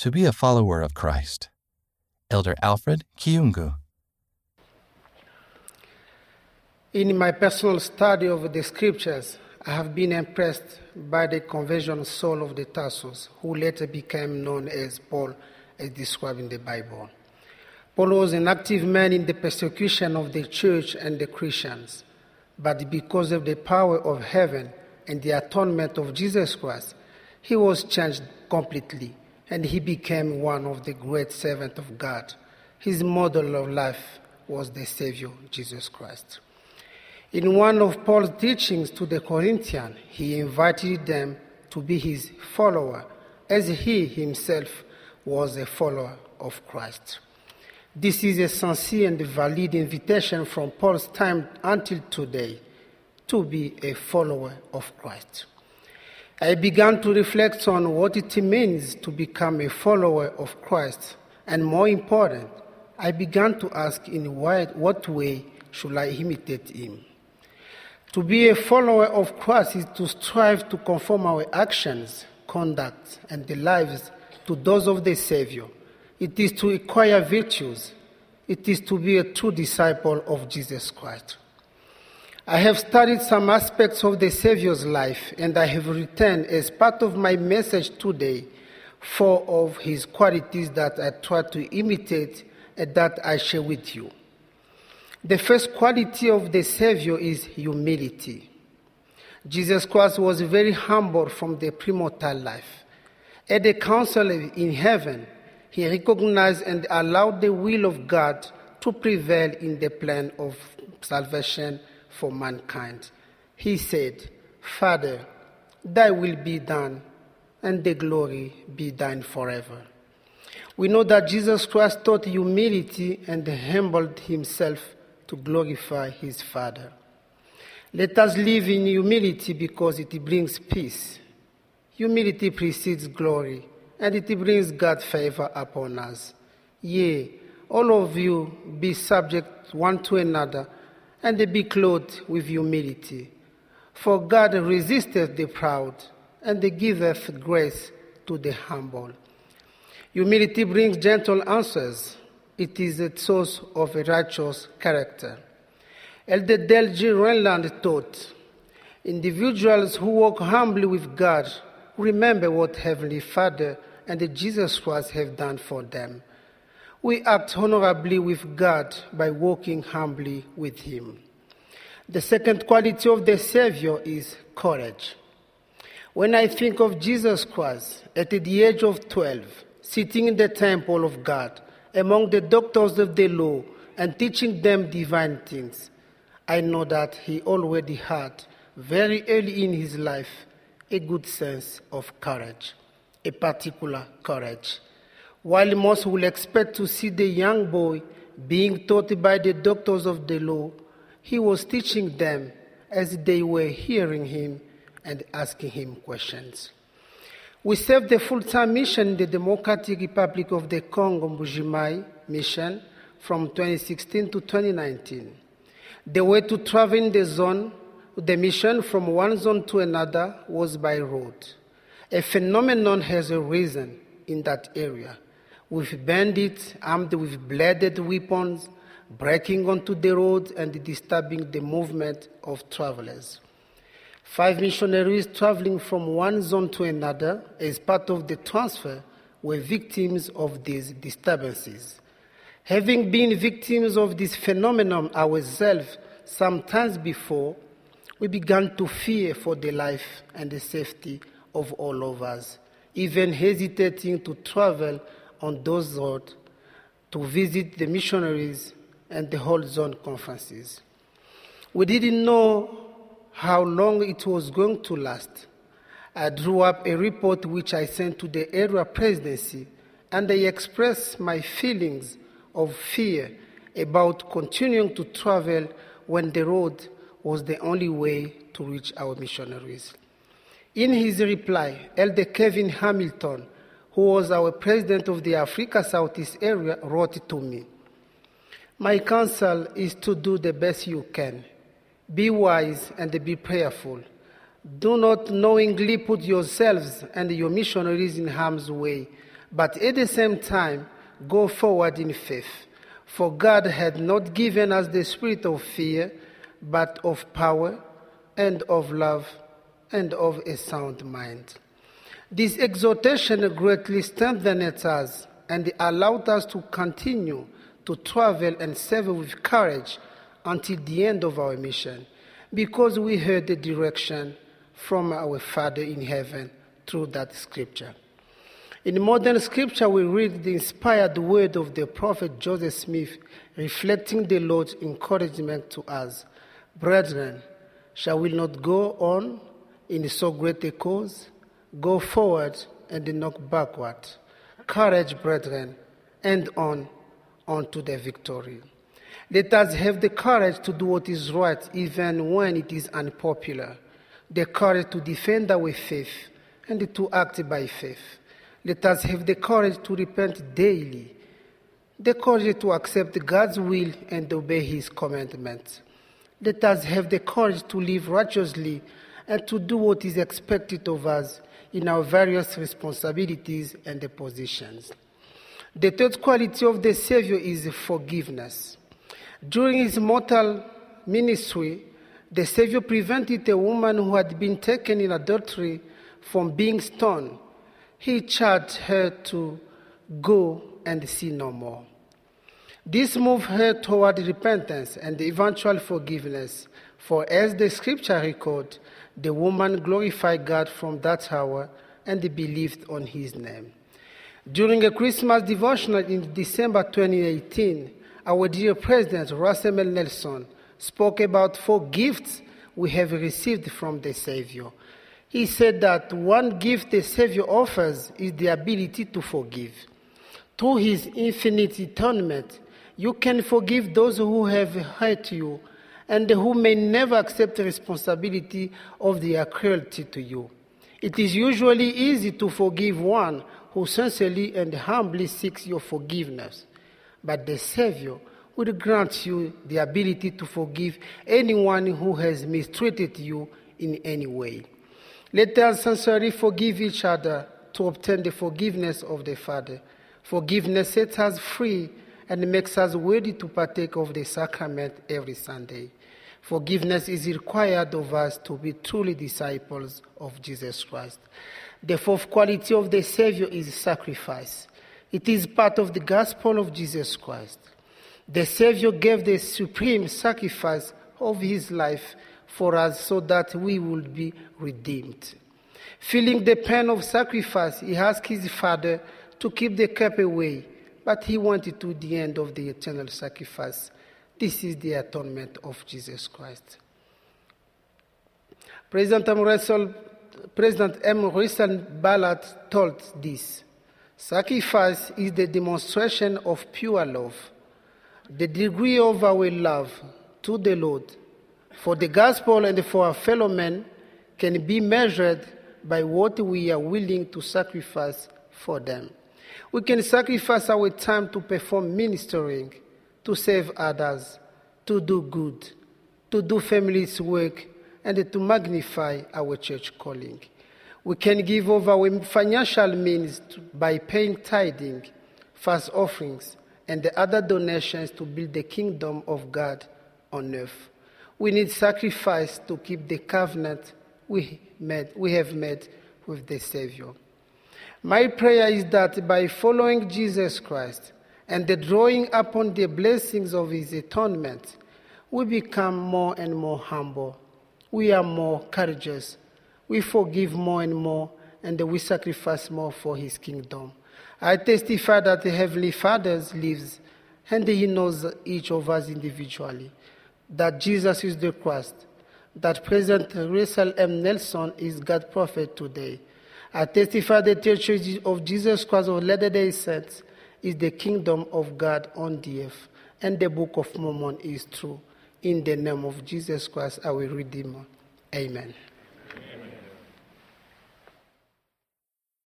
to be a follower of Christ. Elder Alfred Kyungu. In my personal study of the scriptures, I have been impressed by the conversion Saul of the Tarsus, who later became known as Paul, as described in the Bible. Paul was an active man in the persecution of the church and the Christians, but because of the power of heaven and the atonement of Jesus Christ, he was changed completely and he became one of the great servants of God. His model of life was the Savior, Jesus Christ. In one of Paul's teachings to the Corinthians, he invited them to be his follower, as he himself was a follower of Christ. This is a sincere and valid invitation from Paul's time until today to be a follower of Christ. I began to reflect on what it means to become a follower of Christ, and more important, I began to ask in what way should I imitate him. To be a follower of Christ is to strive to conform our actions, conduct, and the lives to those of the Savior. It is to acquire virtues. It is to be a true disciple of Jesus Christ. I have studied some aspects of the Savior's life, and I have written as part of my message today four of his qualities that I try to imitate and that I share with you. The first quality of the Savior is humility. Jesus Christ was very humble from the premortal life. At the council in heaven, he recognized and allowed the will of God to prevail in the plan of salvation for mankind. He said, Father, thy will be done, and the glory be thine forever. We know that Jesus Christ taught humility and humbled himself to glorify his Father. Let us live in humility because it brings peace. Humility precedes glory, and it brings God's favor upon us. Yea, all of you be subject one to another, and they be clothed with humility. For God resisteth the proud, and giveth grace to the humble. Humility brings gentle answers it is a source of a righteous character. Elder G. Renlund taught individuals who walk humbly with God remember what Heavenly Father and Jesus Christ have done for them. We act honorably with God by walking humbly with Him. The second quality of the Savior is courage. When I think of Jesus Christ at the age of 12, sitting in the temple of God, among the doctors of the law and teaching them divine things. I know that he already had, very early in his life, a good sense of courage, a particular courage. While most will expect to see the young boy being taught by the doctors of the law, he was teaching them as they were hearing him and asking him questions. We served the full-time mission in the Democratic Republic of the Congo Mbuji-Mayi mission from 2016 to 2019. The way to travel in the zone, the mission from one zone to another was by road. A phenomenon has arisen in that area, with bandits armed with bladed weapons breaking onto the roads and disturbing the movement of travelers. Five missionaries traveling from one zone to another as part of the transfer were victims of these disturbances. Having been victims of this phenomenon ourselves sometimes before, we began to fear for the life and the safety of all of us, even hesitating to travel on those roads to visit the missionaries and the whole zone conferences. We didn't know how long it was going to last. I drew up a report which I sent to the area presidency, and I expressed my feelings of fear about continuing to travel when the road was the only way to reach our missionaries. In his reply, Elder Kevin Hamilton, who was our president of the Africa Southeast area, wrote to me My counsel is to do the best you can be wise and be prayerful. Do not knowingly put yourselves and your missionaries in harm's way, but at the same time, go forward in faith. For God had not given us the spirit of fear, but of power and of love and of a sound mind. This exhortation greatly strengthened us and allowed us to continue to travel and serve with courage until the end of our mission, because we heard the direction from our Father in heaven through that scripture. In modern scripture, we read the inspired word of the prophet Joseph Smith, reflecting the Lord's encouragement to us. Brethren, shall we not go on in so great a cause? Go forward and not backward. Courage, brethren, and on, on to the victory. Let us have the courage to do what is right, even when it is unpopular. The courage to defend our faith and to act by faith. Let us have the courage to repent daily. The courage to accept God's will and obey His commandments. Let us have the courage to live righteously and to do what is expected of us in our various responsibilities and positions. The third quality of the Savior is forgiveness. During his mortal ministry, the Savior prevented a woman who had been taken in adultery from being stoned. He charged her to go and sin no more. This moved her toward repentance and eventual forgiveness, for as the scripture records, the woman glorified God from that hour and believed on his name. During a Christmas devotional in December 2018, our dear President Russell M. Nelson spoke about four gifts we have received from the Savior. He said that one gift the Savior offers is the ability to forgive. Through his infinite atonement, you can forgive those who have hurt you and who may never accept responsibility of their cruelty to you. It is usually easy to forgive one who sincerely and humbly seeks your forgiveness, but the Savior would grant you the ability to forgive anyone who has mistreated you in any way. Let us sincerely forgive each other to obtain the forgiveness of the Father. Forgiveness sets us free and makes us worthy to partake of the sacrament every Sunday. Forgiveness is required of us to be truly disciples of Jesus Christ. The fourth quality of the Savior is sacrifice. It is part of the gospel of Jesus Christ. The Savior gave the supreme sacrifice of his life for us so that we would be redeemed. Feeling the pain of sacrifice, he asked his father to keep the cup away, but he wanted to the end of the eternal sacrifice. This is the atonement of Jesus Christ. President M. Russell, President M. Russell Ballard told this Sacrifice is the demonstration of pure love. The degree of our love to the Lord for the gospel and for our fellow men can be measured by what we are willing to sacrifice for them. We can sacrifice our time to perform ministering to save others, to do good, to do family's work, and to magnify our church calling. We can give over our financial means by paying tithing, fast offerings, and the other donations to build the kingdom of God on earth. We need sacrifice to keep the covenant we, made, we have made with the Savior. My prayer is that by following Jesus Christ, and the drawing upon the blessings of his atonement, we become more and more humble. We are more courageous. We forgive more and more, and we sacrifice more for his kingdom. I testify that the Heavenly Father lives, and he knows each of us individually, that Jesus is the Christ, that President Russell M. Nelson is God's prophet today. I testify the Church of Jesus Christ of Latter-day Saints is the kingdom of God on the earth, and the Book of Mormon is true. In the name of Jesus Christ, our Redeemer. Amen.